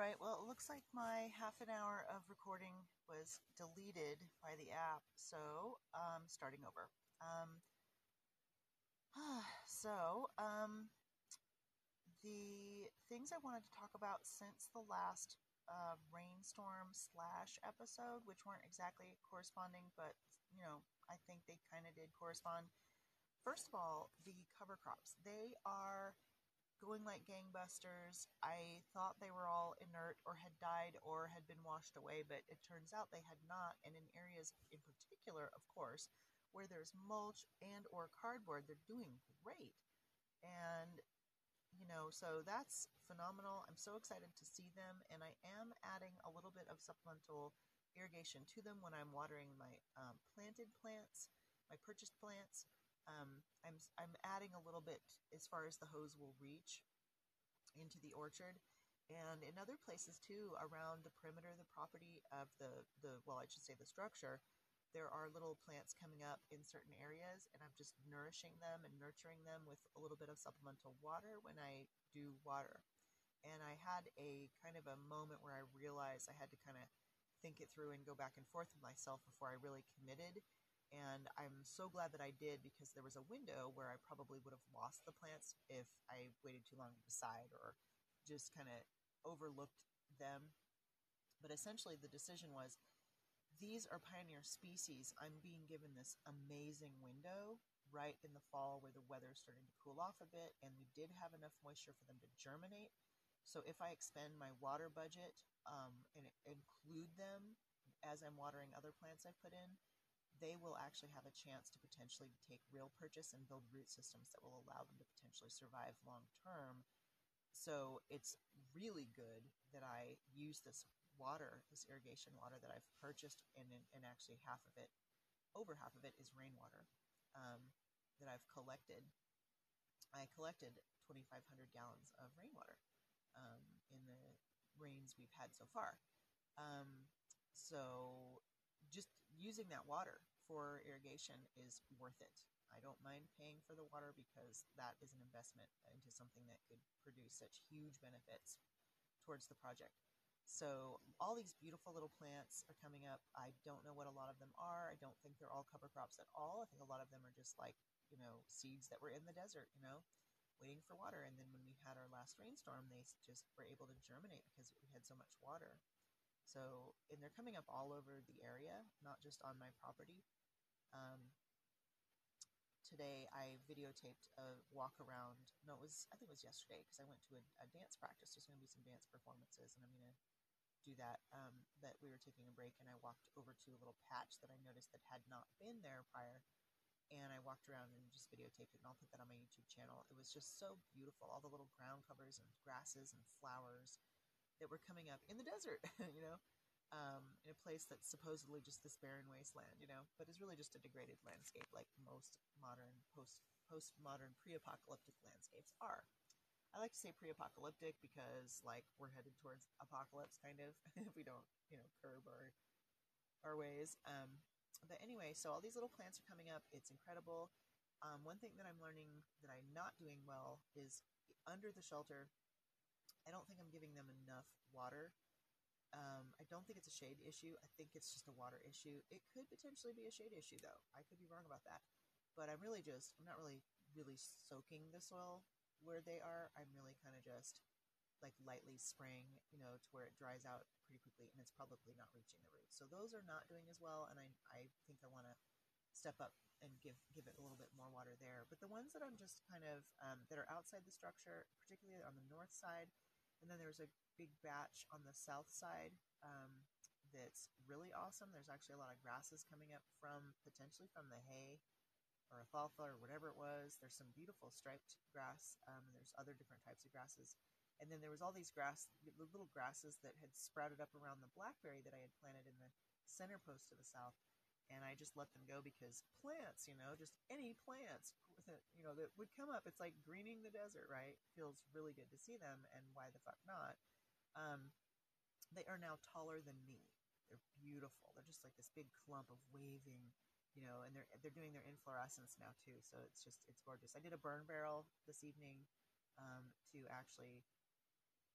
right. Well, it looks like my half an hour of recording was deleted by the app, so um, starting over. Um, so, um, the things I wanted to talk about since the last uh, rainstorm slash episode, which weren't exactly corresponding, but you know, I think they kind of did correspond. First of all, the cover crops. They are going like gangbusters. I thought they were all inert or had died or had been washed away, but it turns out they had not. And in areas in particular, of course, where there's mulch and or cardboard, they're doing great. And you know, so that's phenomenal. I'm so excited to see them, and I am adding a little bit of supplemental irrigation to them when I'm watering my um, planted plants, my purchased plants. Um, I'm, I'm adding a little bit as far as the hose will reach into the orchard. And in other places too, around the perimeter of the property of the, the well, I should say the structure, there are little plants coming up in certain areas, and I'm just nourishing them and nurturing them with a little bit of supplemental water when I do water. And I had a kind of a moment where I realized I had to kind of think it through and go back and forth with myself before I really committed and I'm so glad that I did because there was a window where I probably would have lost the plants if I waited too long to decide or just kind of overlooked them. But essentially, the decision was these are pioneer species. I'm being given this amazing window right in the fall where the weather is starting to cool off a bit, and we did have enough moisture for them to germinate. So if I expend my water budget um, and include them as I'm watering other plants I put in, they will actually have a chance to potentially take real purchase and build root systems that will allow them to potentially survive long term. So it's really good that I use this water, this irrigation water that I've purchased, and, and actually half of it, over half of it, is rainwater um, that I've collected. I collected 2,500 gallons of rainwater um, in the rains we've had so far. Um, so just using that water for irrigation is worth it. I don't mind paying for the water because that is an investment into something that could produce such huge benefits towards the project. So all these beautiful little plants are coming up. I don't know what a lot of them are. I don't think they're all cover crops at all. I think a lot of them are just like, you know, seeds that were in the desert, you know, waiting for water. And then when we had our last rainstorm, they just were able to germinate because we had so much water. So, and they're coming up all over the area, not just on my property. Um, today I videotaped a walk around. No, it was I think it was yesterday because I went to a, a, dance practice. There's going to be some dance performances, and I'm going to do that. Um, that we were taking a break, and I walked over to a little patch that I noticed that had not been there prior, and I walked around and just videotaped it, and I'll put that on my YouTube channel. It was just so beautiful, all the little ground covers and grasses and flowers that were coming up in the desert, you know um, in a place that's supposedly just this barren wasteland, you know, but is really just a degraded landscape, like most modern post postmodern pre-apocalyptic landscapes are. I like to say pre-apocalyptic because like we're headed towards apocalypse, kind of, if we don't, you know, curb our our ways. Um, but anyway, so all these little plants are coming up. It's incredible. Um, one thing that I'm learning that I'm not doing well is under the shelter. I don't think I'm giving them enough water um, I don't think it's a shade issue. I think it's just a water issue. It could potentially be a shade issue, though. I could be wrong about that. But I'm really just, I'm not really, really soaking the soil where they are. I'm really kind of just like lightly spraying, you know, to where it dries out pretty quickly and it's probably not reaching the roots. So those are not doing as well. And I, I think I want to step up and give, give it a little bit more water there. But the ones that I'm just kind of, um, that are outside the structure, particularly on the north side, and then there's a big batch on the south side um, that's really awesome. There's actually a lot of grasses coming up from potentially from the hay or alfalfa or whatever it was. There's some beautiful striped grass. Um, there's other different types of grasses. And then there was all these grass, little grasses that had sprouted up around the blackberry that I had planted in the center post to the south. And I just let them go because plants, you know, just any plants, you know, that would come up. It's like greening the desert, right? Feels really good to see them, and why the fuck not? Um, they are now taller than me. They're beautiful. They're just like this big clump of waving, you know, and they're they're doing their inflorescence now too. So it's just it's gorgeous. I did a burn barrel this evening um, to actually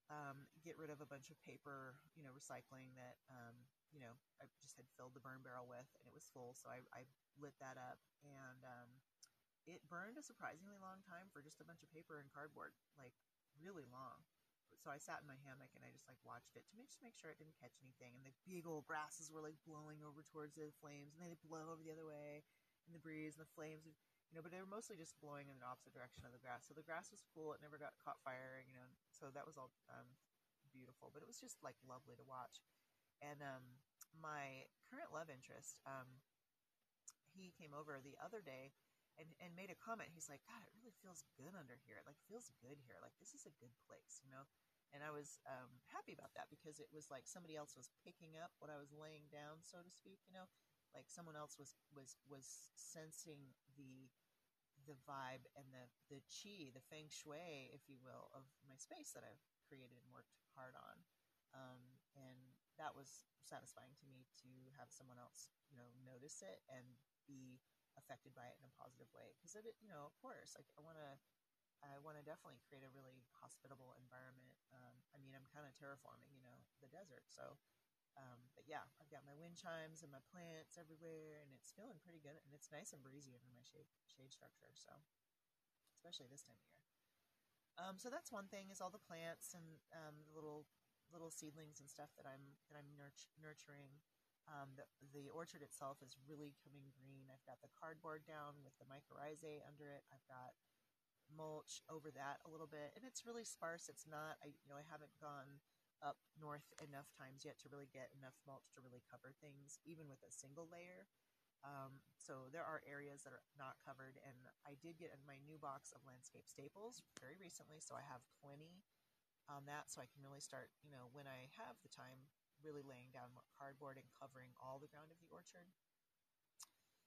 um, get rid of a bunch of paper, you know, recycling that, um, you know, I just had filled the burn barrel with, and it was full. So I, I lit that up, and um, it burned a surprisingly long time for just a bunch of paper and cardboard, like really long. So I sat in my hammock and I just like watched it to make, just make sure it didn't catch anything. And the big old grasses were like blowing over towards the flames, and then they blow over the other way in the breeze, and the flames, you know, but they were mostly just blowing in the opposite direction of the grass. So the grass was cool; it never got caught fire, you know. So that was all um, beautiful, but it was just like lovely to watch. And um, my current love interest, um, he came over the other day and, and made a comment. He's like, God, it really feels good under here. It like feels good here. Like this is a good place, you know? And I was um, happy about that because it was like somebody else was picking up what I was laying down, so to speak, you know? Like someone else was was was sensing the the vibe and the the chi, the feng shui, if you will, of my space that I've created and worked hard on. Um, and that was satisfying to me to have someone else, you know, notice it and be affected by it in a positive way. Because it, you know, of course, like I want to, I want to definitely create a really hospitable environment. Um, I mean, I'm kind of terraforming, you know, the desert. So, um, but yeah, I've got my wind chimes and my plants everywhere, and it's feeling pretty good. And it's nice and breezy under my shade shade structure. So, especially this time of year. Um, so that's one thing is all the plants and um, the little little seedlings and stuff that I'm that I'm nurturing. Um, the, the orchard itself is really coming green. I've got the cardboard down with the mycorrhizae under it. I've got mulch over that a little bit, and it's really sparse. It's not, I you know, I haven't gone up north enough times yet to really get enough mulch to really cover things, even with a single layer. Um, so there are areas that are not covered, and I did get my new box of landscape staples very recently, so I have plenty on that, so I can really start, you know, when I have the time, really laying down cardboard and covering all the ground of the orchard.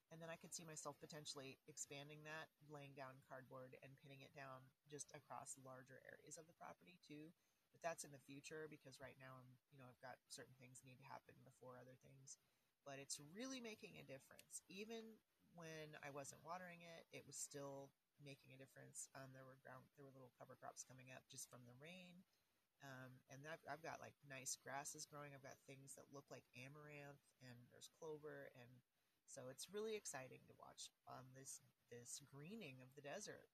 And then I could see myself potentially expanding that, laying down cardboard and pinning it down just across larger areas of the property too. But that's in the future because right now I'm, you know, I've got certain things need to happen before other things. But it's really making a difference. Even when I wasn't watering it, it was still making a difference. Um, there were ground, there were little cover crops coming up just from the rain. Um, and I've, I've, got like nice grasses growing. I've got things that look like amaranth, and there's clover, and so it's really exciting to watch um, this this greening of the desert.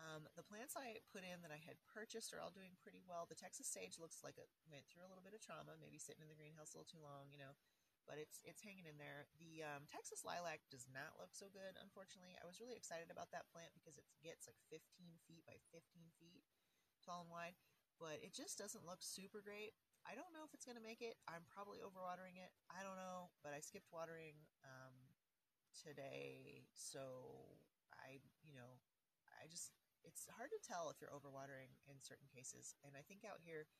Um, the plants I put in that I had purchased are all doing pretty well. The Texas sage looks like it went through a little bit of trauma, maybe sitting in the greenhouse a little too long, you know, but it's it's hanging in there. The um, Texas lilac does not look so good, unfortunately. I was really excited about that plant because it gets like 15 feet by 15 feet tall and wide, but it just doesn't look super great. I don't know if it's going to make it. I'm probably overwatering it. I don't know, but I skipped watering um, today, so I, you know, I just it's hard to tell if you're overwatering in certain cases. And I think out here,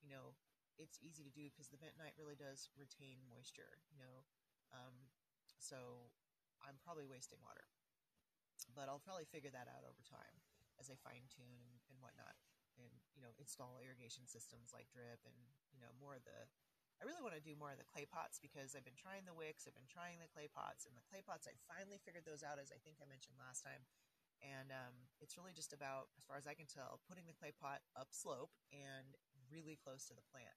you know, it's easy to do because the bentonite really does retain moisture, you know. Um, so I'm probably wasting water. But I'll probably figure that out over time as I fine tune and, and whatnot and you know install irrigation systems like drip and you know more of the I really want to do more of the clay pots because I've been trying the wicks, I've been trying the clay pots, and the clay pots I finally figured those out as I think I mentioned last time. And um, it's really just about, as far as I can tell, putting the clay pot upslope and really close to the plant.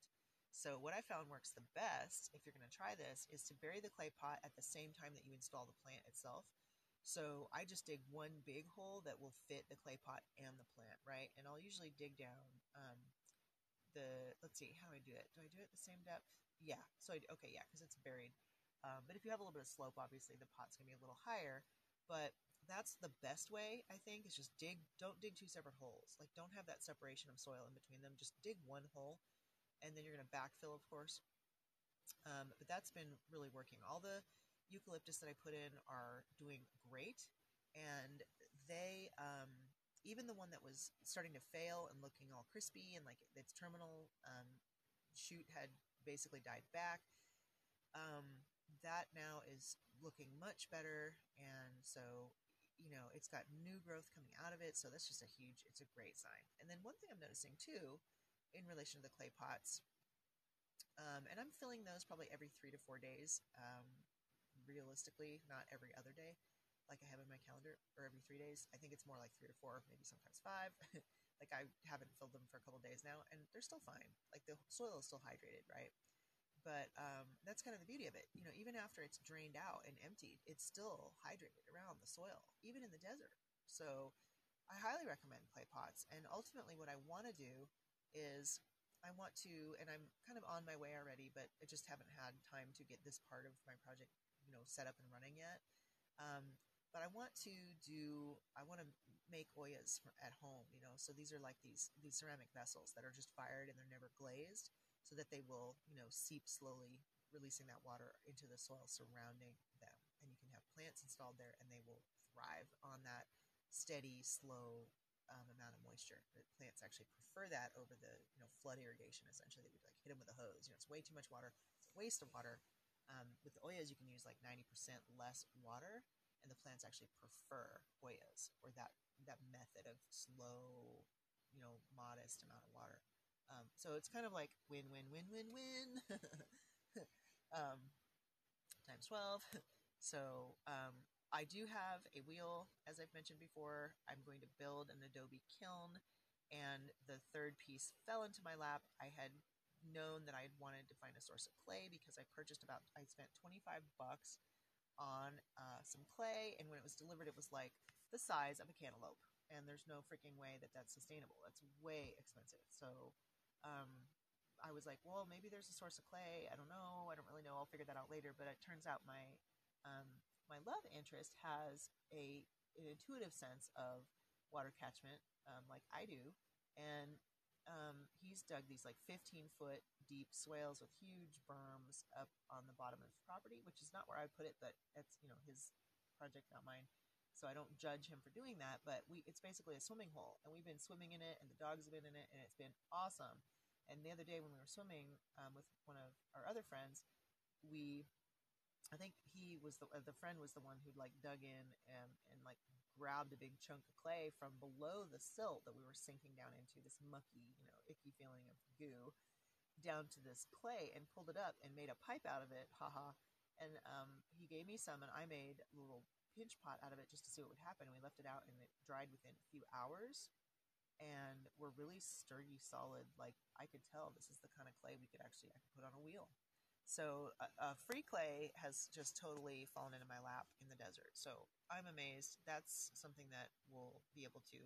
So what I found works the best if you're going to try this is to bury the clay pot at the same time that you install the plant itself. So I just dig one big hole that will fit the clay pot and the plant, right? And I'll usually dig down um, the, let's see, how do I do it? Do I do it the same depth? Yeah. So, I, okay, yeah, because it's buried. Um, but if you have a little bit of slope, obviously the pot's going to be a little higher. But that's the best way, I think, is just dig, don't dig two separate holes. Like, don't have that separation of soil in between them. Just dig one hole, and then you're going to backfill, of course. Um, but that's been really working. All the eucalyptus that I put in are doing great, and they um, even the one that was starting to fail and looking all crispy and like its terminal um, shoot had basically died back. Um, that now is looking much better, and so you know it's got new growth coming out of it. So that's just a huge, it's a great sign. And then one thing I'm noticing too, in relation to the clay pots, um, and I'm filling those probably every three to four days. Um, realistically, not every other day, like I have in my calendar, or every three days. I think it's more like three or four, maybe sometimes five. Like I haven't filled them for a couple days now, and they're still fine. Like the soil is still hydrated, right? But um, that's kind of the beauty of it. You know, even after it's drained out and emptied, it's still hydrated around the soil, even in the desert. So I highly recommend clay pots. And ultimately, what I want to do is I want to, and I'm kind of on my way already, but I just haven't had time to get this part of my project, you know, set up and running yet. Um, but I want to do, I want to make ollas at home, you know. So these are like these these ceramic vessels that are just fired and they're never glazed, so that they will, you know, seep slowly, releasing that water into the soil surrounding them. And you can have plants installed there, and they will thrive on that steady, slow um, amount of moisture. The plants actually prefer that over the you know flood irrigation. Essentially, they would like hit them with a hose. You know, it's way too much water. It's a waste of water. Um, with the ollas, you can use like ninety percent less water, and the plants actually prefer ollas or that that method of slow, you know, modest amount of water. Um, so it's kind of like win win win win win um, times twelve. So um, I do have a wheel, as I've mentioned before. I'm going to build an Adobe kiln, and the third piece fell into my lap. I had known that I wanted to find a source of clay because I purchased about I spent 25 bucks on uh, some clay, and when it was delivered, it was like the size of a cantaloupe and there's no freaking way that that's sustainable. That's way expensive. So um, I was like, well, maybe there's a source of clay. I don't know. I don't really know. I'll figure that out later. But it turns out my um, my love interest has a an intuitive sense of water catchment, um, like I do, and um, he's dug these like 15 foot deep swales with huge berms up on the bottom of his property, which is not where I put it, but it's you know his project, not mine so I don't judge him for doing that. But we it's basically a swimming hole, and we've been swimming in it, and the dogs have been in it, and it's been awesome. And the other day when we were swimming um, with one of our other friends, we I think he was the uh, the friend was the one who like dug in and and like grabbed a big chunk of clay from below the silt that we were sinking down into this mucky, you know, icky feeling of goo down to this clay and pulled it up and made a pipe out of it. Haha. And um, he gave me some, and I made a little pinch pot out of it just to see what would happen. We left it out and it dried within a few hours and were really sturdy, solid. Like I could tell this is the kind of clay we could actually I could put on a wheel. So uh, free clay has just totally fallen into my lap in the desert. So I'm amazed. That's something that will be able to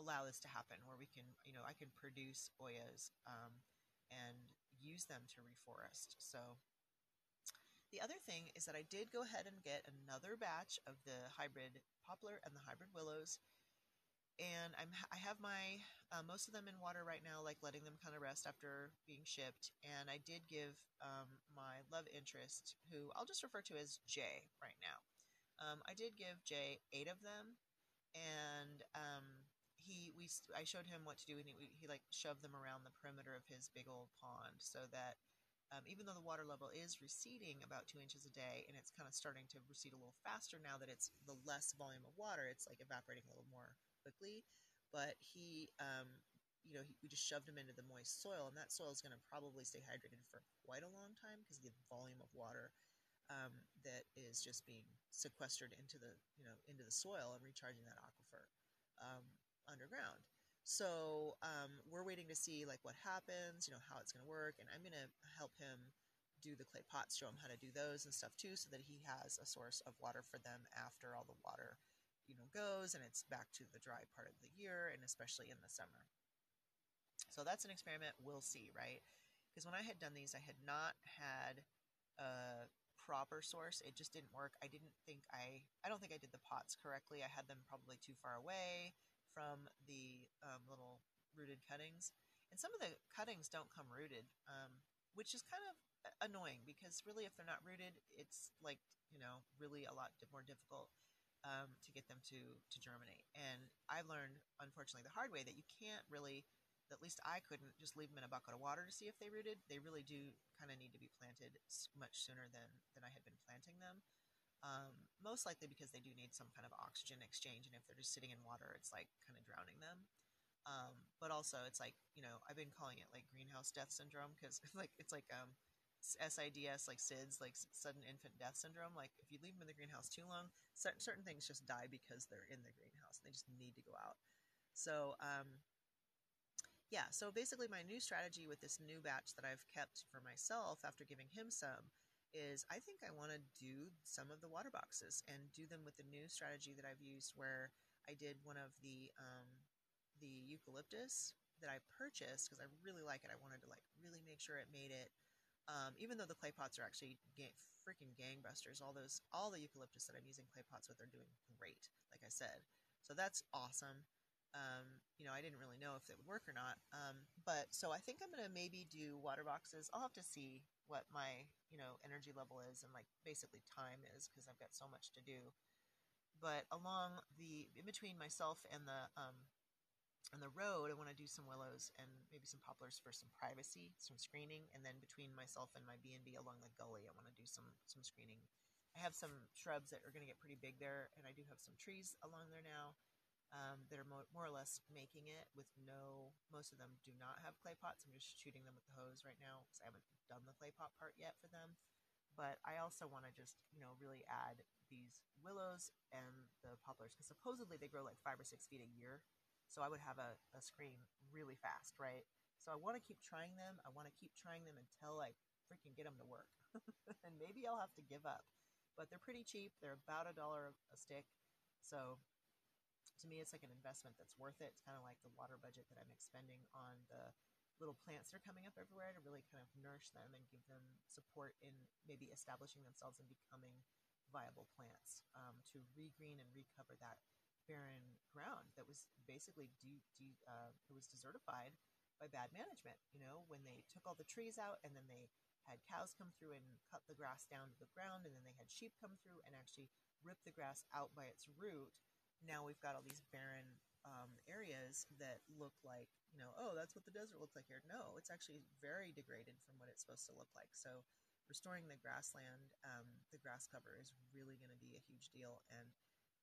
allow this to happen, where we can, you know, I can produce ollas um, and use them to reforest. So the other thing is that I did go ahead and get another batch of the hybrid poplar and the hybrid willows. And I'm, I have my, uh, most of them in water right now, like letting them kind of rest after being shipped. And I did give um, my love interest, who I'll just refer to as Jay right now. Um, I did give Jay eight of them. And um, he, we, I showed him what to do, and he, he like shoved them around the perimeter of his big old pond so that um, even though the water level is receding about two inches a day, and it's kind of starting to recede a little faster now that it's the less volume of water, it's like evaporating a little more quickly. But he, um, you know, he, we just shoved him into the moist soil, and that soil is going to probably stay hydrated for quite a long time because the volume of water um, that is just being sequestered into the, you know, into the soil and recharging that aquifer um, underground. So um, we're waiting to see like what happens, you know, how it's going to work, and I'm going to help him do the clay pots, show him how to do those and stuff too, so that he has a source of water for them after all the water, you know, goes and it's back to the dry part of the year, and especially in the summer. So that's an experiment. We'll see, right? Because when I had done these, I had not had a proper source. It just didn't work. I didn't think I, I don't think I did the pots correctly. I had them probably too far away from the um, little rooted cuttings. And some of the cuttings don't come rooted, um, which is kind of annoying because really, if they're not rooted, it's like, you know, really a lot more difficult um, to get them to, to germinate. And I've learned, unfortunately, the hard way that you can't really, at least I couldn't, just leave them in a bucket of water to see if they rooted. They really do kind of need to be planted much sooner than, than I had been planting them. Um, most likely because they do need some kind of oxygen exchange, and if they're just sitting in water, it's like kind of drowning them. Um, but also, it's like you know, I've been calling it like greenhouse death syndrome because like it's like um, SIDS, like SIDS, like sudden infant death syndrome. Like if you leave them in the greenhouse too long, certain things just die because they're in the greenhouse they just need to go out. So um, yeah, so basically, my new strategy with this new batch that I've kept for myself after giving him some is I think I want to do some of the water boxes and do them with the new strategy that I've used where I did one of the um, the eucalyptus that I purchased because I really like it. I wanted to like really make sure it made it. Um, even though the clay pots are actually ga- freaking gangbusters, all those all the eucalyptus that I'm using clay pots with are doing great. Like I said, so that's awesome. Um, you know, I didn't really know if it would work or not. Um, but so I think I'm gonna maybe do water boxes. I'll have to see what my you know energy level is and like basically time is because I've got so much to do. But along the in between myself and the um, and the road, I want to do some willows and maybe some poplars for some privacy, some screening, and then between myself and my B and B along the gully, I want to do some some screening. I have some shrubs that are going to get pretty big there, and I do have some trees along there now um, that are mo- more or less making it with no, most of them do not have clay pots. I'm just shooting them with the hose right now because I haven't done the clay pot part yet for them. But I also want to just, you know, really add these willows and the poplars because supposedly they grow like five or six feet a year. So I would have a, a screen really fast, right? So I want to keep trying them. I want to keep trying them until I freaking get them to work. and maybe I'll have to give up. But they're pretty cheap. They're about a dollar a stick. So to me, it's like an investment that's worth it. It's kind of like the water budget that I'm expending on the little plants that are coming up everywhere to really kind of nourish them and give them support in maybe establishing themselves and becoming viable plants um, to regreen and recover that barren ground that was basically de- de- uh, it was desertified by bad management. You know, when they took all the trees out and then they had cows come through and cut the grass down to the ground, and then they had sheep come through and actually rip the grass out by its root now we've got all these barren um, areas that look like, you know, oh, that's what the desert looks like here. No, it's actually very degraded from what it's supposed to look like. So restoring the grassland, um, the grass cover is really going to be a huge deal. And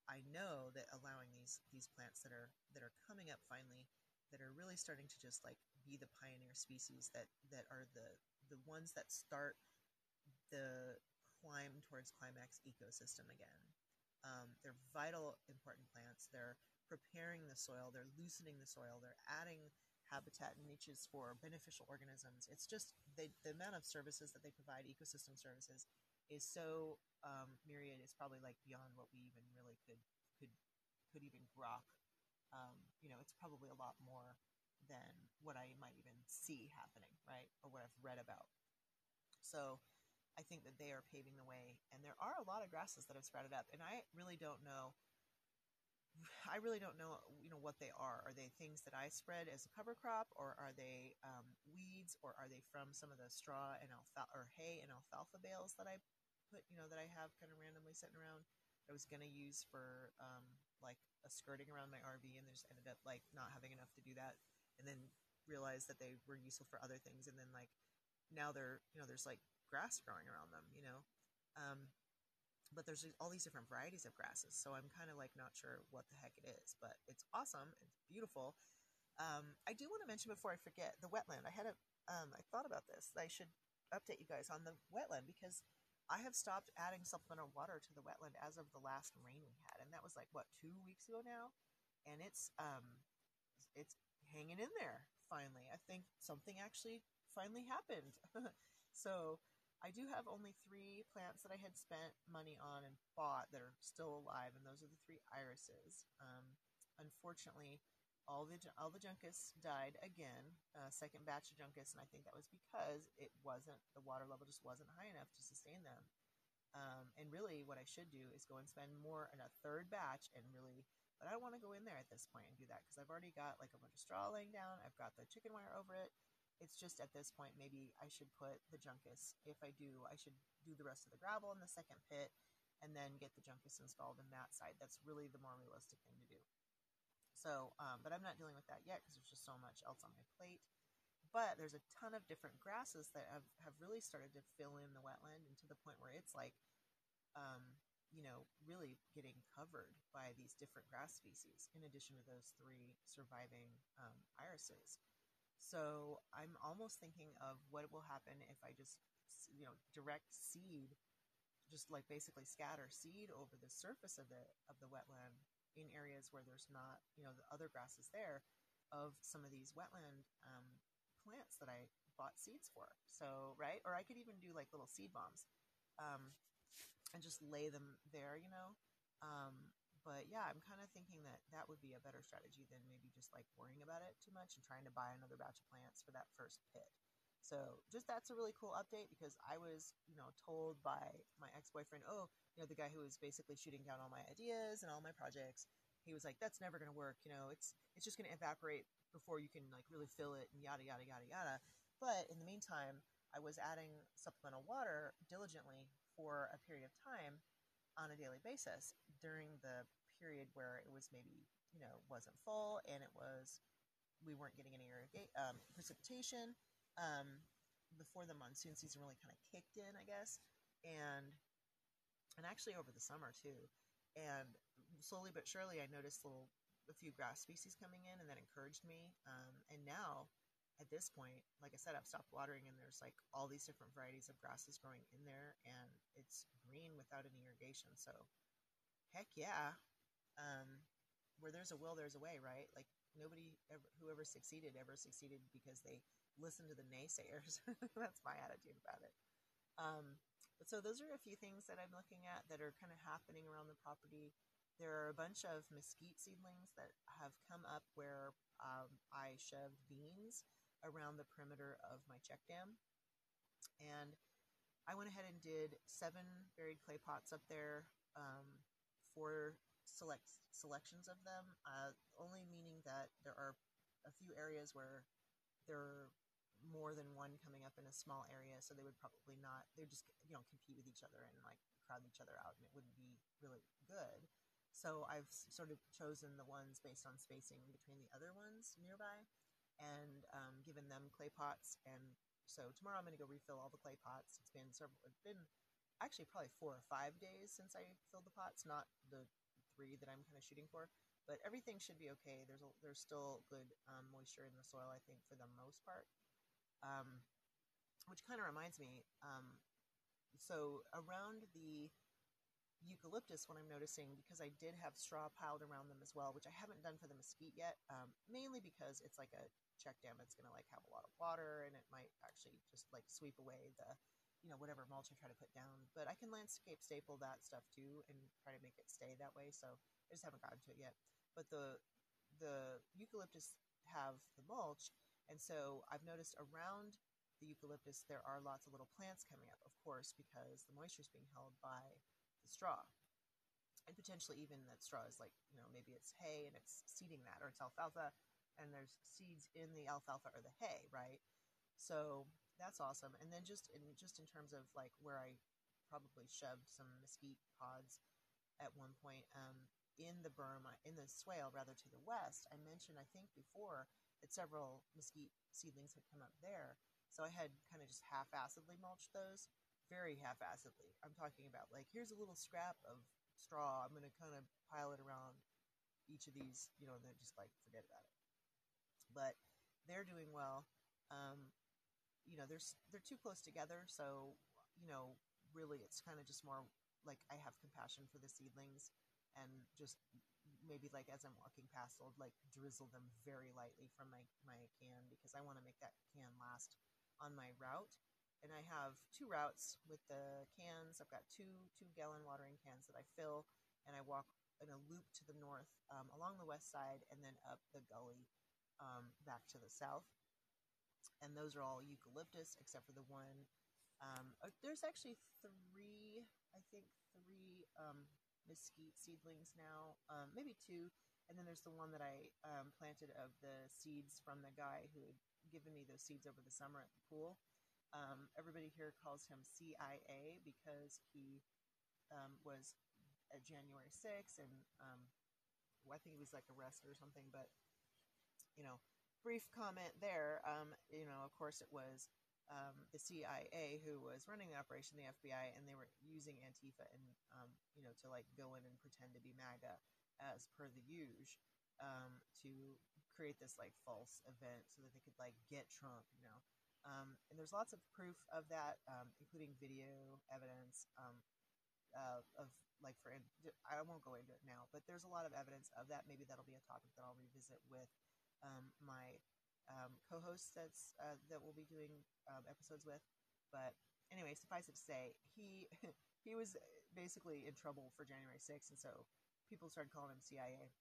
I know that allowing these these plants that are that are coming up finally, that are really starting to just like be the pioneer species that that are the the ones that start the climb towards climax ecosystem again um, they're vital, important plants. They're preparing the soil, they're loosening the soil, they're adding habitat niches for beneficial organisms. It's just they, the amount of services that they provide, ecosystem services, is so um, myriad. It's probably like beyond what we even really could could could even grok. Um, you know, it's probably a lot more than what I might even see happening, right, or what I've read about. So I think that they are paving the way. And there are a lot of grasses that have sprouted up, and I really don't know. I really don't know, you know, what they are. Are they things that I spread as a cover crop, or are they um, weeds, or are they from some of the straw and alfalfa or hay and alfalfa bales that I put, you know, that I have kind of randomly sitting around? I was gonna use for um, like a skirting around my RV, and just ended up like not having enough to do that, and then realized that they were useful for other things, and then like now they're, you know, there's like grass growing around them, you know. Um, but there's all these different varieties of grasses, so I'm kind of like not sure what the heck it is, but it's awesome. It's beautiful. Um, I do want to mention before I forget the wetland. I had a, um, I thought about this. I should update you guys on the wetland because I have stopped adding supplemental water to the wetland as of the last rain we had, and that was like what two weeks ago now, and it's um, it's hanging in there finally. I think something actually finally happened. so I do have only three plants that I had spent money on and bought that are still alive, and those are the three irises. Um, unfortunately, all the all the juncus died again, uh, second batch of juncus, and I think that was because it wasn't the water level just wasn't high enough to sustain them. Um, and really, what I should do is go and spend more in a third batch, and really, but I don't want to go in there at this point and do that because I've already got like a bunch of straw laying down. I've got the chicken wire over it. It's just at this point, maybe I should put the juncus. If I do, I should do the rest of the gravel in the second pit and then get the juncus installed in that side. That's really the more realistic thing to do. So, um, but I'm not dealing with that yet because there's just so much else on my plate. But there's a ton of different grasses that have, have really started to fill in the wetland and to the point where it's like, um, you know, really getting covered by these different grass species in addition to those three surviving um, irises. So I'm almost thinking of what will happen if I just, you know, direct seed, just like basically scatter seed over the surface of the of the wetland in areas where there's not, you know, the other grasses there. of some of these wetland um, plants that I bought seeds for. So, right? Or I could even do like little seed bombs um, and just lay them there, you know? Um, but yeah, I'm kind of thinking that that would be a better strategy than maybe just like worrying about it too much and trying to buy another batch of plants for that first pit. So just that's a really cool update because I was, you know, told by my ex-boyfriend, oh, you know, the guy who was basically shooting down all my ideas and all my projects, he was like, that's never going to work. You know, it's, it's just going to evaporate before you can like really fill it and yada, yada, yada, yada. But in the meantime, I was adding supplemental water diligently for a period of time on a daily basis during the period where it was maybe you know wasn't full and it was we weren't getting any irrigate um, precipitation um, before the monsoon season really kind of kicked in, I guess, and and actually over the summer too. And slowly but surely, I noticed little a few grass species coming in, and that encouraged me. Um, and now, at this point, like I said, I've stopped watering, and there's like all these different varieties of grasses growing in there, and it's green without any irrigation. So, heck yeah, um, where there's a will, there's a way, right? Like nobody ever, whoever succeeded ever succeeded because they listened to the naysayers. That's my attitude about it. Um, but so those are a few things that I'm looking at that are kind of happening around the property. There are a bunch of mesquite seedlings that have come up where um, I shoved beans around the perimeter of my check dam. And I went ahead and did seven buried clay pots up there um, for select selections of them, uh, only meaning that there are a few areas where there more than one coming up in a small area, so they would probably not. They would just you know compete with each other and like crowd each other out, and it wouldn't be really good. So I've sort of chosen the ones based on spacing between the other ones nearby, and um, given them clay pots. And so tomorrow I'm going to go refill all the clay pots. It's been several. It's been actually probably four or five days since I filled the pots, not the three that I'm kind of shooting for. But everything should be okay. There's a, there's still good um, moisture in the soil, I think, for the most part. Um, which kind of reminds me. Um, so around the eucalyptus, what I'm noticing, because I did have straw piled around them as well, which I haven't done for the mesquite yet, um, mainly because it's like a check dam. It's going to like have a lot of water, and it might actually just like sweep away the you know, whatever mulch I try to put down. But I can landscape staple that stuff too and try to make it stay that way. So I just haven't gotten to it yet. But the the eucalyptus have the mulch, and so I've noticed around the eucalyptus there are lots of little plants coming up, of course, because the moisture is being held by the straw. And potentially even that straw is like, you know, maybe it's hay and it's seeding that, or it's alfalfa, and there's seeds in the alfalfa or the hay, right? So that's awesome. And then just in just in terms of like where I probably shoved some mesquite pods at one point um, in the berm in the swale rather to the west. I mentioned I think before several mesquite seedlings had come up there, so I had kind of just half-assedly mulched those, very half-assedly. I'm talking about like here's a little scrap of straw. I'm going to kind of pile it around each of these, you know, and then just like forget about it. But they're doing well. Um, you know, there's they're too close together, so you know, really, it's kind of just more like I have compassion for the seedlings, and just maybe like as I'm walking past, I'll like drizzle them very lightly from my my can because I want to make that can last on my route. And I have two routes with the cans. I've got two two gallon watering cans that I fill, and I walk in a loop to the north um, along the west side, and then up the gully um, back to the south and those are all eucalyptus except for the one. Um, uh, there's actually three, I think three um, mesquite seedlings now, um, maybe two, and then there's the one that I um, planted of the seeds from the guy who had given me those seeds over the summer at the pool. Um, everybody here calls him CIA because he um, was at January 6th, and well, I think he was like arrested or something, but you know, brief comment there. Um, you know, of course, it was um, the CIA who was running the operation, the FBI, and they were using Antifa and um, you know to like go in and pretend to be MAGA as per the usual um, to create this like false event so that they could like get Trump. You know, um, and there's lots of proof of that, um, including video evidence um, uh, of like for I won't go into it now, but there's a lot of evidence of that. Maybe that'll be a topic that I'll revisit with my um, co-host that's uh, that we'll be doing um, episodes with. But anyway, suffice it to say, he he was basically in trouble for January 6th, and so people started calling him CIA.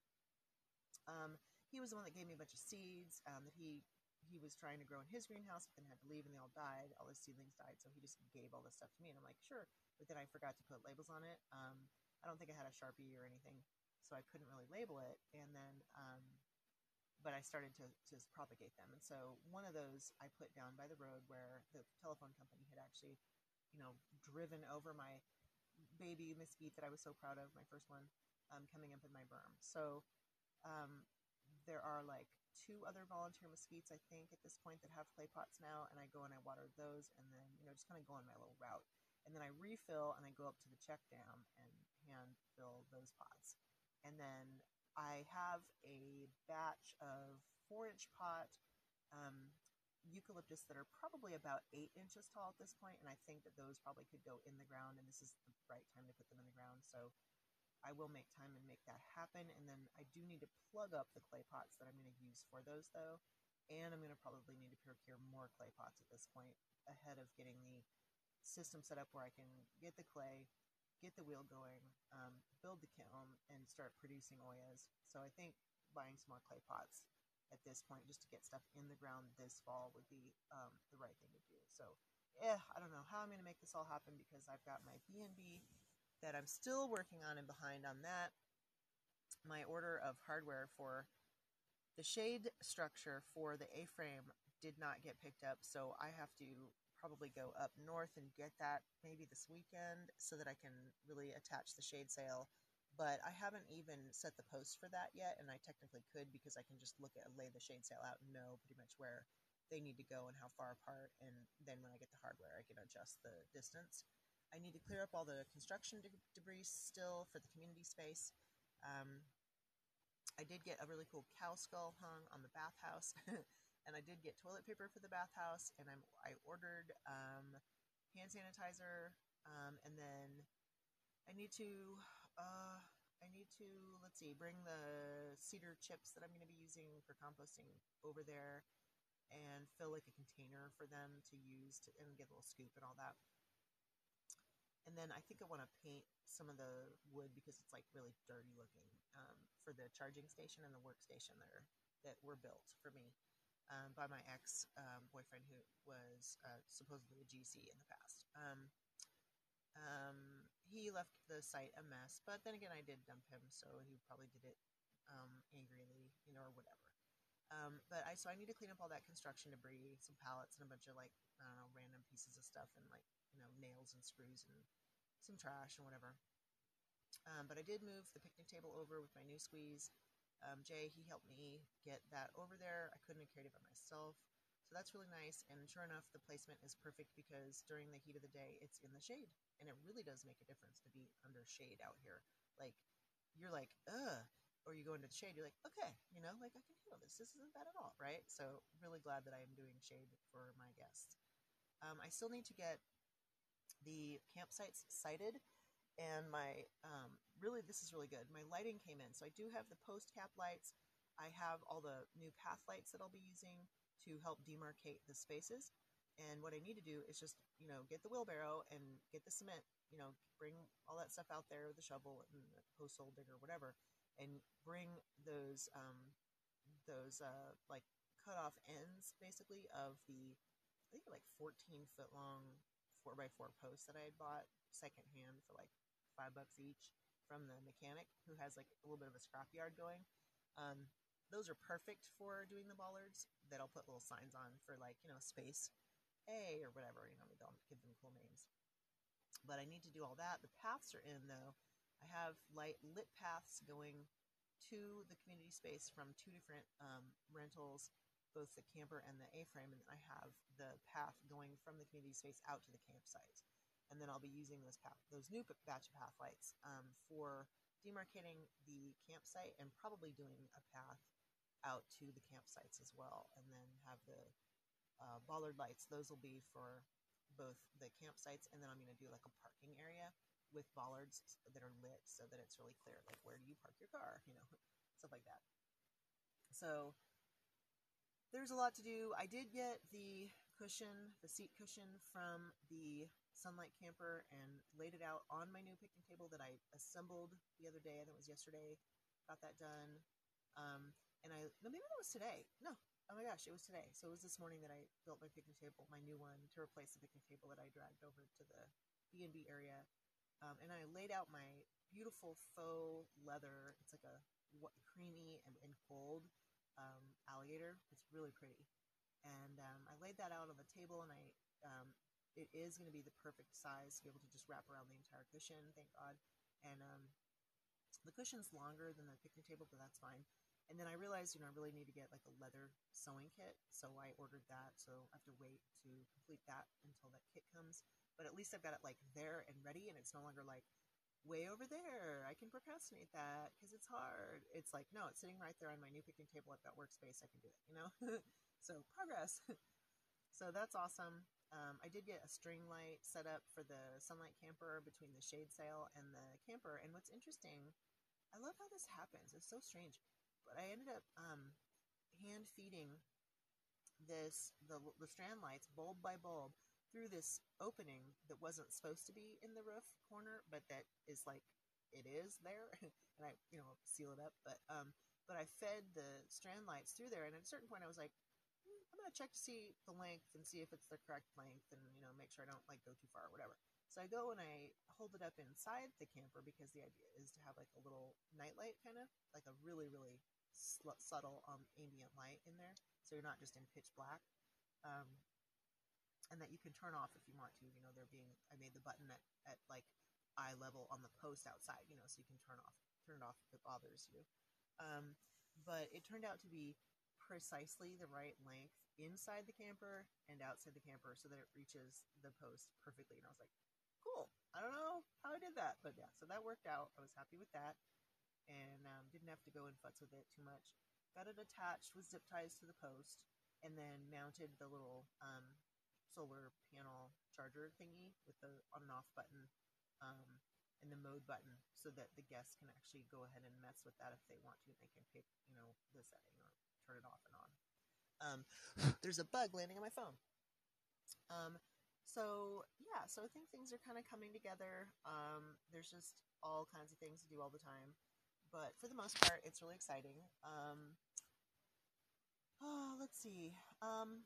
Um, he was the one that gave me a bunch of seeds um, that he he was trying to grow in his greenhouse, but then had to leave, and they all died. All his seedlings died, so he just gave all this stuff to me, and I'm like, sure. But then I forgot to put labels on it. Um, I don't think I had a sharpie or anything, so I couldn't really label it. And then, um, but I started to to propagate them, and so one of those I put down by the road where the telephone company had actually, you know, driven over my baby mesquite that I was so proud of, my first one, um, coming up in my berm. So um, there are like two other volunteer mesquites, I think, at this point that have clay pots now, and I go and I water those, and then you know just kind of go on my little route, and then I refill and I go up to the check dam and hand fill those pots, and then I have a batch of four inch pot um, eucalyptus that are probably about eight inches tall at this point, and I think that those probably could go in the ground, and this is the right time to put them in the ground. So I will make time and make that happen. And then I do need to plug up the clay pots that I'm going to use for those, though. And I'm going to probably need to procure more clay pots at this point ahead of getting the system set up where I can get the clay, get the wheel going, um, build the kiln, and start producing ollas. So I think buying some more clay pots at this point just to get stuff in the ground this fall would be um, the right thing to do. So, yeah, I don't know how I'm going to make this all happen because I've got my B&B that I'm still working on and behind on that. My order of hardware for the shade structure for the A-frame did not get picked up, so I have to probably go up north and get that maybe this weekend so that I can really attach the shade sail. But I haven't even set the post for that yet, and I technically could because I can just look at lay the shade sail out and know pretty much where they need to go and how far apart, and then when I get the hardware, I can adjust the distance. I need to clear up all the construction de- debris still for the community space. Um, I did get a really cool cow skull hung on the bathhouse, and I did get toilet paper for the bathhouse, and I'm I ordered um, hand sanitizer, um, and then I need to uh, I need to let's see bring the cedar chips that I'm going to be using for composting over there, and fill like a container for them to use to and get a little scoop and all that. And then I think I want to paint some of the wood because it's like really dirty looking um, for the charging station and the workstation that are that were built for me um, by my ex um, boyfriend who was uh, supposedly a GC in the past. Um, um, he left the site a mess, but then again, I did dump him, so he probably did it um, angrily, you know, or whatever. Um, but I so I need to clean up all that construction debris, some pallets, and a bunch of like I don't know random pieces of stuff, and like you know nails and screws and some trash and whatever. Um, but I did move the picnic table over with my new squeeze. Um, Jay, he helped me get that over there. I couldn't have carried it by myself. So that's really nice. And sure enough, the placement is perfect because during the heat of the day, it's in the shade. And it really does make a difference to be under shade out here. Like, you're like, ugh. Or you go into the shade, you're like, okay, you know, like I can handle this. This isn't bad at all, right? So, really glad that I am doing shade for my guests. Um, I still need to get the campsites sited and my um, really this is really good. My lighting came in. So i do have the post cap lights. I have all the new path lights that i'll be using to help demarcate the spaces. And what i need to do is just you know get the wheelbarrow and get the cement you know bring all that stuff out there with the shovel and the post hole digger whatever and bring those um, those uh, like cut off ends basically of the i think like 14 foot long four by four posts that I had bought secondhand for like five bucks each from the mechanic who has like a little bit of a scrapyard going. Um, those are perfect for doing the bollards that I'll put little signs on for like, you know, space A or whatever, you know, we don't give them cool names. But I need to do all that. The paths are in though. I have light lit paths going to the community space from two different um, rentals both the camper and the A-frame, and I have the path going from the community space out to the campsite. And then I'll be using those path, those new batch of path lights um, for demarcating the campsite and probably doing a path out to the campsites as well. And then have the uh, bollard lights; those will be for both the campsites, and then I'm going to do like a parking area with bollards that are lit so that it's really clear, like where do you park your car, you know, stuff like that. So there's a lot to do. I did get the cushion, the seat cushion from the Sunlight Camper and laid it out on my new picnic table that I assembled the other day. I think it was yesterday. Got that done. Um, and I, no, maybe that was today. No, oh my gosh, it was today. So it was this morning that I built my picnic table, my new one, to replace the picnic table that I dragged over to the B&B area. Um, and I laid out my beautiful faux leather. It's like a what, creamy and, and gold um, alligator. It's really pretty. And um, I laid that out on the table, and I um, it is going to be the perfect size to be able to just wrap around the entire cushion. Thank God. And um, the cushion's longer than the picnic table, but that's fine. And then I realized, you know, I really need to get like a leather sewing kit, so I ordered that. So I have to wait to complete that until that kit comes. But at least I've got it like there and ready, and it's no longer like way over there. I can procrastinate that because it's hard. It's like, no, it's sitting right there on my new picnic table. I've got workspace. I can do it, you know? so progress. so that's awesome. Um, I did get a string light set up for the sunlight camper between the shade sail and the camper. And what's interesting, I love how this happens. It's so strange. But I ended up um, hand feeding this the, the strand lights bulb by bulb through this opening that wasn't supposed to be in the roof corner, but that is like it is there, and I you know seal it up. But um, but I fed the strand lights through there, and at a certain point I was like, I'm gonna check to see the length and see if it's the correct length, and you know make sure I don't like go too far or whatever. So I go and I hold it up inside the camper because the idea is to have like a little nightlight kind of like a really really sl- subtle um, ambient light in there, so you're not just in pitch black. Um, and that you can turn off if you want to. You know, there being I made the button at, at like eye level on the post outside. You know, so you can turn off turn it off if it bothers you. Um, but it turned out to be precisely the right length inside the camper and outside the camper so that it reaches the post perfectly. And I was like, cool. I don't know how I did that, but yeah, so that worked out. I was happy with that and um, didn't have to go and futz with it too much. Got it attached with zip ties to the post, and then mounted the little um, solar panel charger thingy with the on and off button um, and the mode button, so that the guests can actually go ahead and mess with that if they want to. They can pick, you know, the setting or turn it off and on. Um, there's a bug landing on my phone. Um, so yeah, so I think things are kind of coming together. Um, there's just all kinds of things to do all the time but for the most part, it's really exciting. Um, oh, let's see. Um,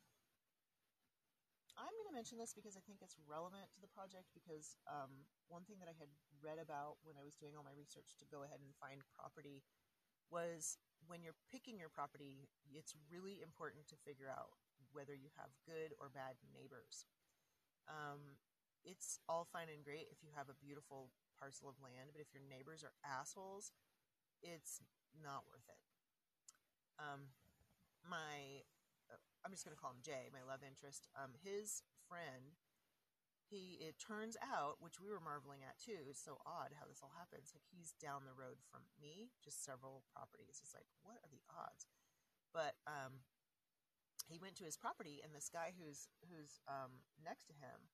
I'm going to mention this because I think it's relevant to the project. Because um, one thing that I had read about when I was doing all my research to go ahead and find property was when you're picking your property, it's really important to figure out whether you have good or bad neighbors. Um, it's all fine and great if you have a beautiful parcel of land, but if your neighbors are assholes, it's not worth it. Um, my, uh, I'm just going to call him Jay, my love interest. Um, his friend, he, it turns out, which we were marveling at too, it's so odd how this all happens. Like he's down the road from me, just several properties. It's like, what are the odds? But, um, he went to his property and this guy who's, who's, um, next to him,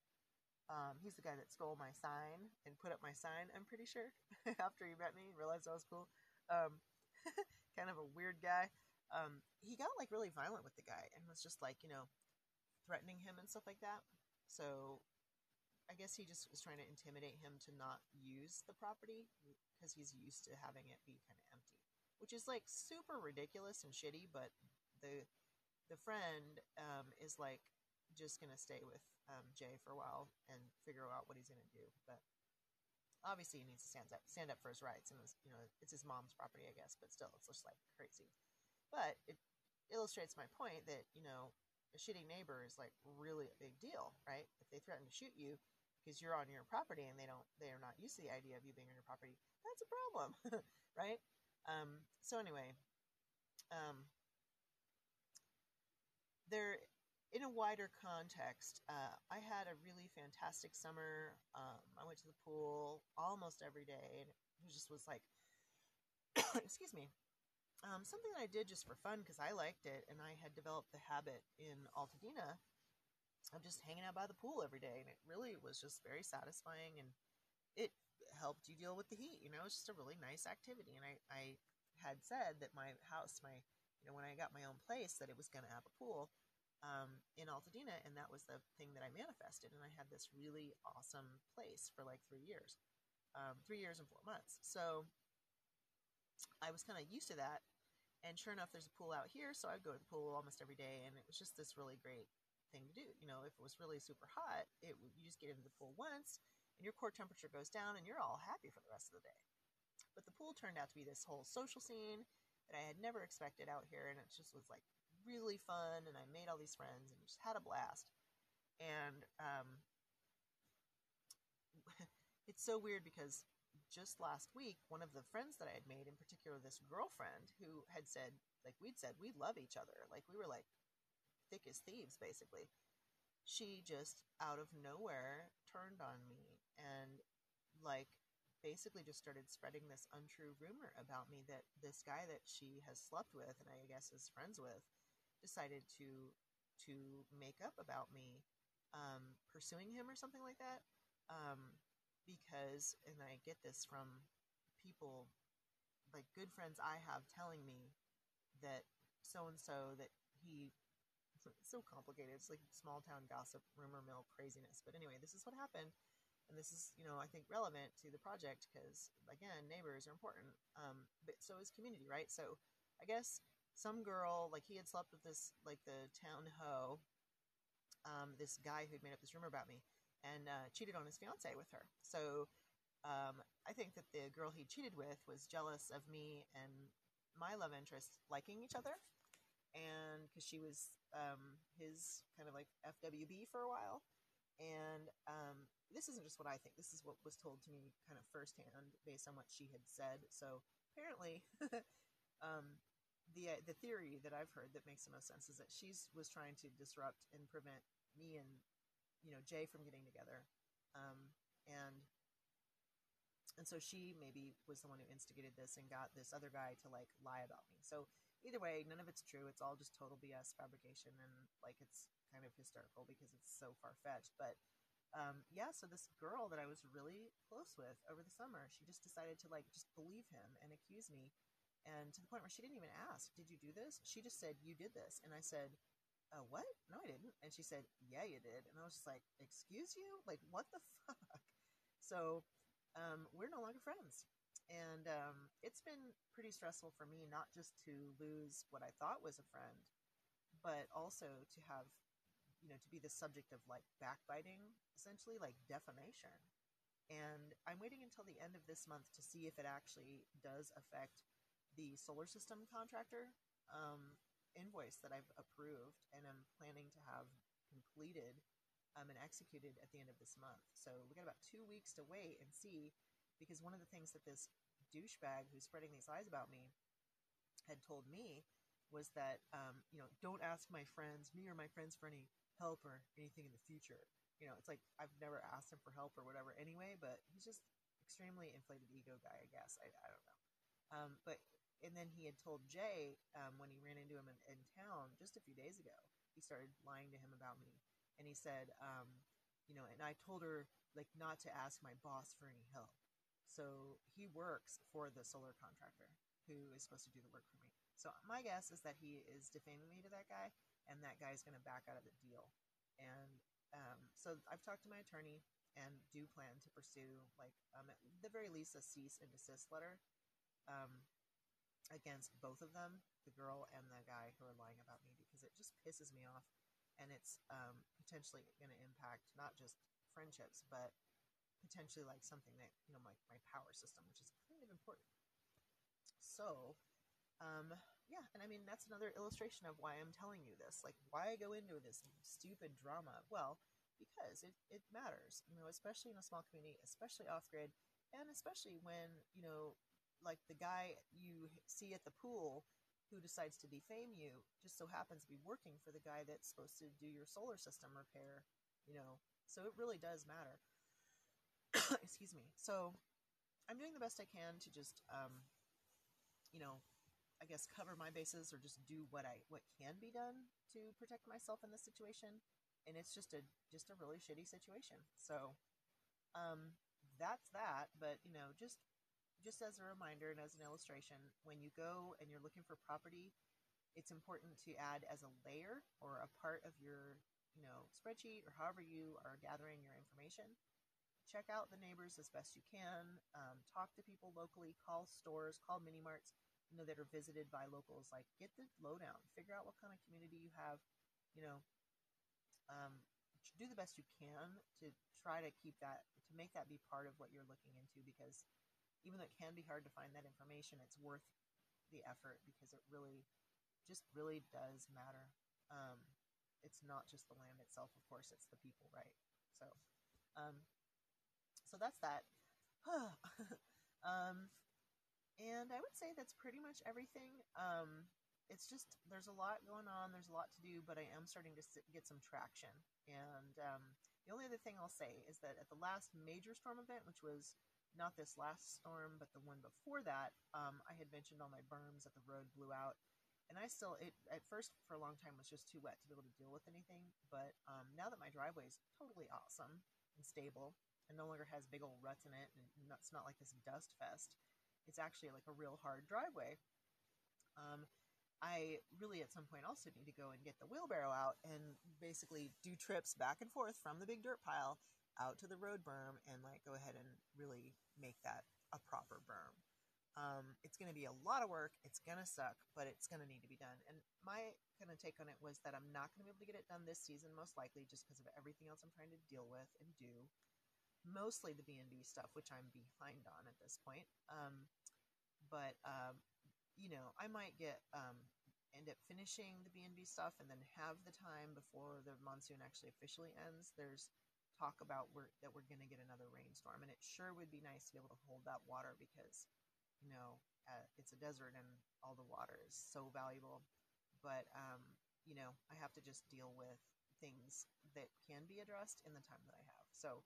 um, he's the guy that stole my sign and put up my sign, I'm pretty sure, after he met me, realized I was cool um, kind of a weird guy. Um, he got like really violent with the guy and was just like, you know, threatening him and stuff like that. So I guess he just was trying to intimidate him to not use the property because he's used to having it be kind of empty, which is like super ridiculous and shitty. But the the friend um, is like just gonna stay with um, Jay for a while and figure out what he's gonna do. But obviously he needs to stand up stand up for his rights and you know it's his mom's property i guess but still it's just like crazy but it illustrates my point that you know a shitty neighbor is like really a big deal right if they threaten to shoot you because you're on your property and they don't they're not used to the idea of you being on your property that's a problem right um so anyway um there in a wider context, uh, I had a really fantastic summer. Um, I went to the pool almost every day, and it just was like, excuse me, um, something that I did just for fun because I liked it, and I had developed the habit in Altadena of just hanging out by the pool every day, and it really was just very satisfying, and it helped you deal with the heat. You know, it's just a really nice activity, and I, I had said that my house, my you know, when I got my own place, that it was going to have a pool um, in Altadena, and that was the thing that I manifested. And I had this really awesome place for like three years, um, three years and four months. So I was kind of used to that. And sure enough, there's a pool out here, so I'd go to the pool almost every day, and it was just this really great thing to do. You know, if it was really super hot, it you just get into the pool once, and your core temperature goes down, and you're all happy for the rest of the day. But the pool turned out to be this whole social scene that I had never expected out here, and it just was like really fun, and I made all these friends and just had a blast. And um, it's so weird because just last week, one of the friends that I had made, in particular this girlfriend, who had said, like we'd said, we love each other. Like we were like thick as thieves, basically. She just out of nowhere turned on me and like basically just started spreading this untrue rumor about me that this guy that she has slept with and I guess is friends with decided to to make up about me um, pursuing him or something like that. Um, because, and I get this from people, like good friends I have telling me that so and so that he it's so complicated. It's like small town gossip, rumor mill craziness. But anyway, this is what happened, and this is you know I think relevant to the project because again, neighbors are important. Um, but so is community, right? So I guess some girl like he had slept with this like the town hoe, um, this guy who'd made up this rumor about me and uh, cheated on his fiance with her. So um, I think that the girl he cheated with was jealous of me and my love interest liking each other, and because she was um, his kind of like FWB for a while. And um, this isn't just what I think. This is what was told to me kind of firsthand based on what she had said. So apparently, um, the uh, the theory that I've heard that makes the most sense is that she was trying to disrupt and prevent me and you know Jay from getting together, um, and and so she maybe was the one who instigated this and got this other guy to like lie about me. So either way, none of it's true. It's all just total BS fabrication, and like it's kind of hysterical because it's so far fetched. But um, yeah, so this girl that I was really close with over the summer, she just decided to like just believe him and accuse me, and to the point where she didn't even ask, "Did you do this?" She just said, "You did this," and I said, uh, what? No, I didn't. And she said, yeah, you did. And I was just like, excuse you? Like, what the fuck? So, um, we're no longer friends. And um, it's been pretty stressful for me, not just to lose what I thought was a friend, but also to have, you know, to be the subject of like backbiting, essentially, like defamation. And I'm waiting until the end of this month to see if it actually does affect the solar system contractor. Um, invoice that I've approved and I'm planning to have completed um, and executed at the end of this month. So we got about two weeks to wait and see, because one of the things that this douchebag who's spreading these lies about me had told me was that um, you know don't ask my friends, me or my friends, for any help or anything in the future. You know, it's like I've never asked him for help or whatever anyway, but he's just extremely inflated ego guy, I guess. I, I don't know. Um, but and then he had told Jay um, when he ran into him in, in, town just a few days ago. He started lying to him about me, and he said, um, you know, and I told her like not to ask my boss for any help. So he works for the solar contractor who is supposed to do the work for me. So my guess is that he is defaming me to that guy, and that guy is going to back out of the deal. And um, so I've talked to my attorney and do plan to pursue, like, um, at the very least, a cease and desist letter. Um, against both of them, the girl and the guy who are lying about me, because it just pisses me off, and it's um, potentially going to impact not just friendships, but potentially like something that you know my my power system, which is kind of important. So, um, yeah, and I mean that's another illustration of why I'm telling you this. Like, why I go into this stupid drama? Well, because it it matters, you know, especially in a small community, especially off grid, and especially when you know like the guy you see at the pool who decides to defame you just so happens to be working for the guy that's supposed to do your solar system repair, you know. So it really does matter. Excuse me. So I'm doing the best I can to just, um, you know, I guess cover my bases or just do what I what can be done to protect myself in this situation. And it's just a just a really shitty situation. So um, that's that. But you know, just just as a reminder and as an illustration, when you go and you're looking for property it's important to add as a layer or a part of your you know spreadsheet or however you are gathering your information check out the neighbors as best you can um, talk to people locally call stores call mini marts you know that are visited by locals. Like get the lowdown. Figure out what kind of community you have you know um, do the best you can to try to keep that to make that be part of what you're looking into because even though it can be hard to find that information it's worth the effort because it really just really does matter. Um, it's not just the land itself of course it's the people right? So um, so that's that. Um, and i would say that's pretty much everything. Um, it's just there's a lot going on there's a lot to do but i am starting to get some traction. And um, the only other thing i'll say is that at the last major storm event which was not this last storm but the one before that um, i had mentioned all my berms that the road blew out. And i still it at first for a long time was just too wet to be able to deal with anything. But um, now that my driveway is totally awesome and stable and no longer has big old ruts in it and it's not like this dust fest it's actually like a real hard driveway um, I really at some point also need to go and get the wheelbarrow out and basically do trips back and forth from the big dirt pile out to the road berm and like go ahead and really make that a proper berm. Um, it's going to be a lot of work. It's going to suck, but it's going to need to be done. And my kind of take on it was that I'm not going to be able to get it done this season, most likely, just because of everything else I'm trying to deal with and do. Mostly the B and B stuff, which I'm behind on at this point. Um, but um, you know, I might get um, end up finishing the B&B stuff and then have the time before the monsoon actually officially ends. There's talk about we're, that we're going to get another rainstorm, and it sure would be nice to be able to hold that water because, you know, uh, it's a desert and all the water is so valuable. But um, you know, I have to just deal with things that can be addressed in the time that I have. So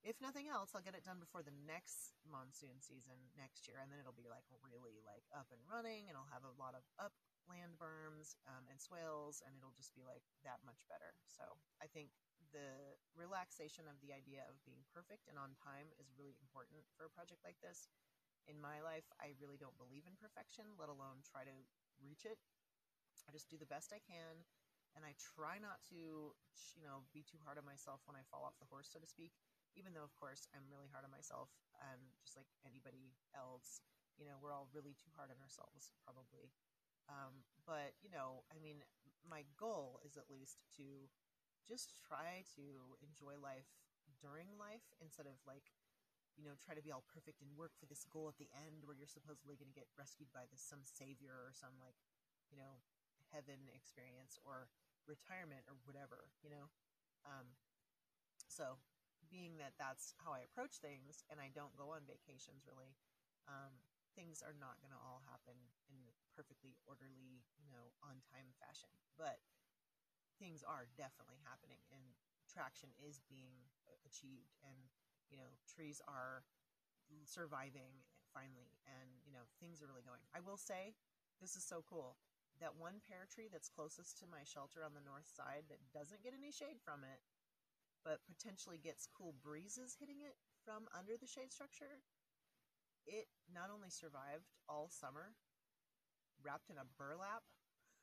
if nothing else, I'll get it done before the next monsoon season next year, and then it'll be like really like up and running, and I'll have a lot of upland berms um, and swales, and it'll just be like that much better. So I think the relaxation of the idea of being perfect and on time is really important for a project like this. In my life, I really don't believe in perfection, let alone try to reach it. I just do the best I can, and I try not to, you know, be too hard on myself when I fall off the horse, so to speak even though of course I'm really hard on myself, um, just like anybody else. You know, we're all really too hard on ourselves, probably. Um, but you know, I mean, my goal is at least to just try to enjoy life during life instead of like you know try to be all perfect and work for this goal at the end where you're supposedly going to get rescued by this some savior or some like you know heaven experience or retirement or whatever you know um, so being that that's how I approach things and I don't go on vacations really, um, things are not going to all happen in perfectly orderly, you know, on time fashion. But things are definitely happening and traction is being achieved and, you know, trees are surviving finally and, you know, things are really going. I will say, this is so cool. That one pear tree that's closest to my shelter on the north side that doesn't get any shade from it but potentially gets cool breezes hitting it from under the shade structure, it not only survived all summer, wrapped in a burlap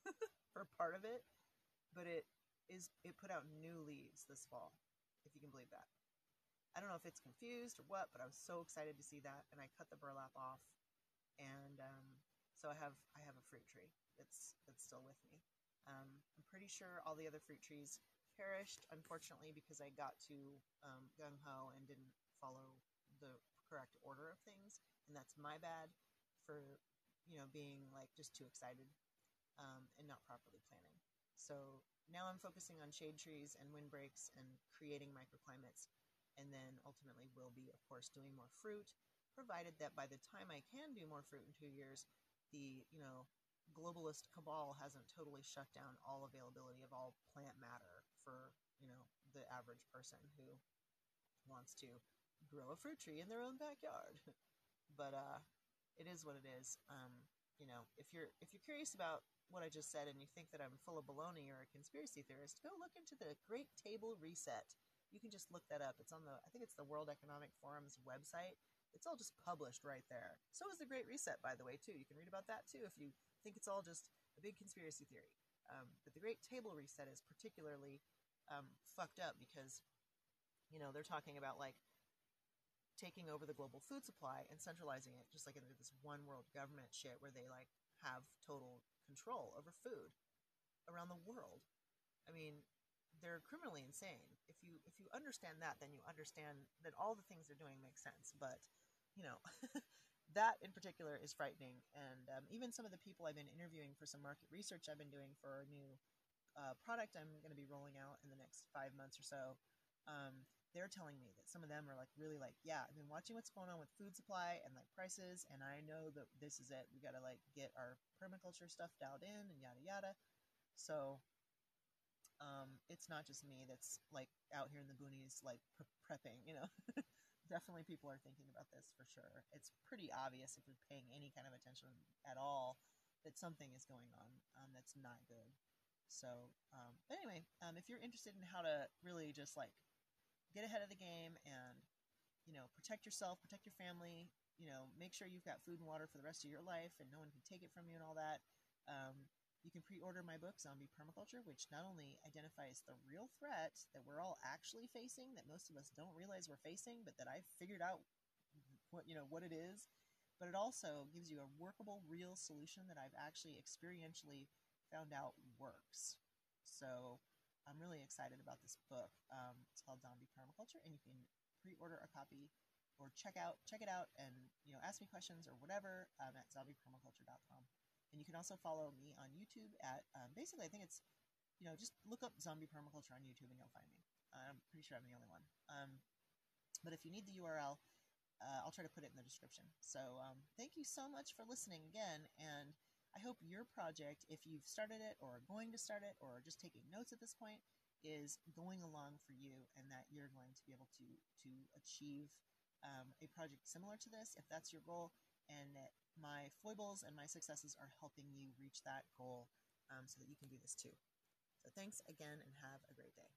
for part of it, but it is it put out new leaves this fall, if you can believe that. I don't know if it's confused or what, but I was so excited to see that, and I cut the burlap off, and um, so I have I have a fruit tree that's that's still with me. Um, I'm pretty sure all the other fruit trees perished, unfortunately, because I got too um, gung ho and didn't follow the correct order of things, and that's my bad for you know being like just too excited um, and not properly planning. So now I'm focusing on shade trees and windbreaks and creating microclimates, and then ultimately will be, of course, doing more fruit, provided that by the time I can do more fruit in two years, the you know globalist cabal hasn't totally shut down all availability of all plant matter for you know the average person who wants to grow a fruit tree in their own backyard. but uh, it is what it is. Um, you know, if you're if you're curious about what I just said and you think that I'm full of baloney or a conspiracy theorist, go look into the Great Table Reset. You can just look that up. It's on the I think it's the World Economic Forum's website. It's all just published right there. So is the Great Reset, by the way, too. You can read about that too if you think it's all just a big conspiracy theory. Um, but the Great Table Reset is particularly um, fucked up because, you know, they're talking about like taking over the global food supply and centralizing it just like into this one world government shit where they like have total control over food around the world. I mean, they're criminally insane. If you if you understand that, then you understand that all the things they're doing make sense. But you know, that in particular is frightening. And um, even some of the people I've been interviewing for some market research I've been doing for a new uh, product I'm going to be rolling out in the next five months or so. Um, they're telling me that some of them are like really like, yeah, I've been watching what's going on with food supply and like prices, and I know that this is it. We got to like get our permaculture stuff dialed in and yada yada. So um, it's not just me that's like out here in the boonies like pre- prepping, you know. Definitely people are thinking about this for sure. It's pretty obvious if you're paying any kind of attention at all that something is going on um, that's not good. So, um, but anyway, um, if you're interested in how to really just like get ahead of the game and you know protect yourself, protect your family, you know, make sure you've got food and water for the rest of your life and no one can take it from you and all that. Um, you can pre-order my book zombie permaculture which not only identifies the real threat that we're all actually facing that most of us don't realize we're facing but that i've figured out what you know what it is but it also gives you a workable real solution that i've actually experientially found out works. So i'm really excited about this book. Um, it's called zombie permaculture and you can pre-order a copy or check out check it out and you know ask me questions or whatever um, at zombiepermaculture.com and you can also follow me on YouTube at um, basically, I think it's, you know, just look up zombie permaculture on YouTube and you'll find me. I'm pretty sure I'm the only one. Um, but if you need the URL, uh, I'll try to put it in the description. So um, thank you so much for listening again. And I hope your project, if you've started it or are going to start it or are just taking notes at this point, is going along for you and that you're going to be able to, to achieve um, a project similar to this if that's your goal and that my foibles and my successes are helping you reach that goal um, so that you can do this too. So thanks again and have a great day.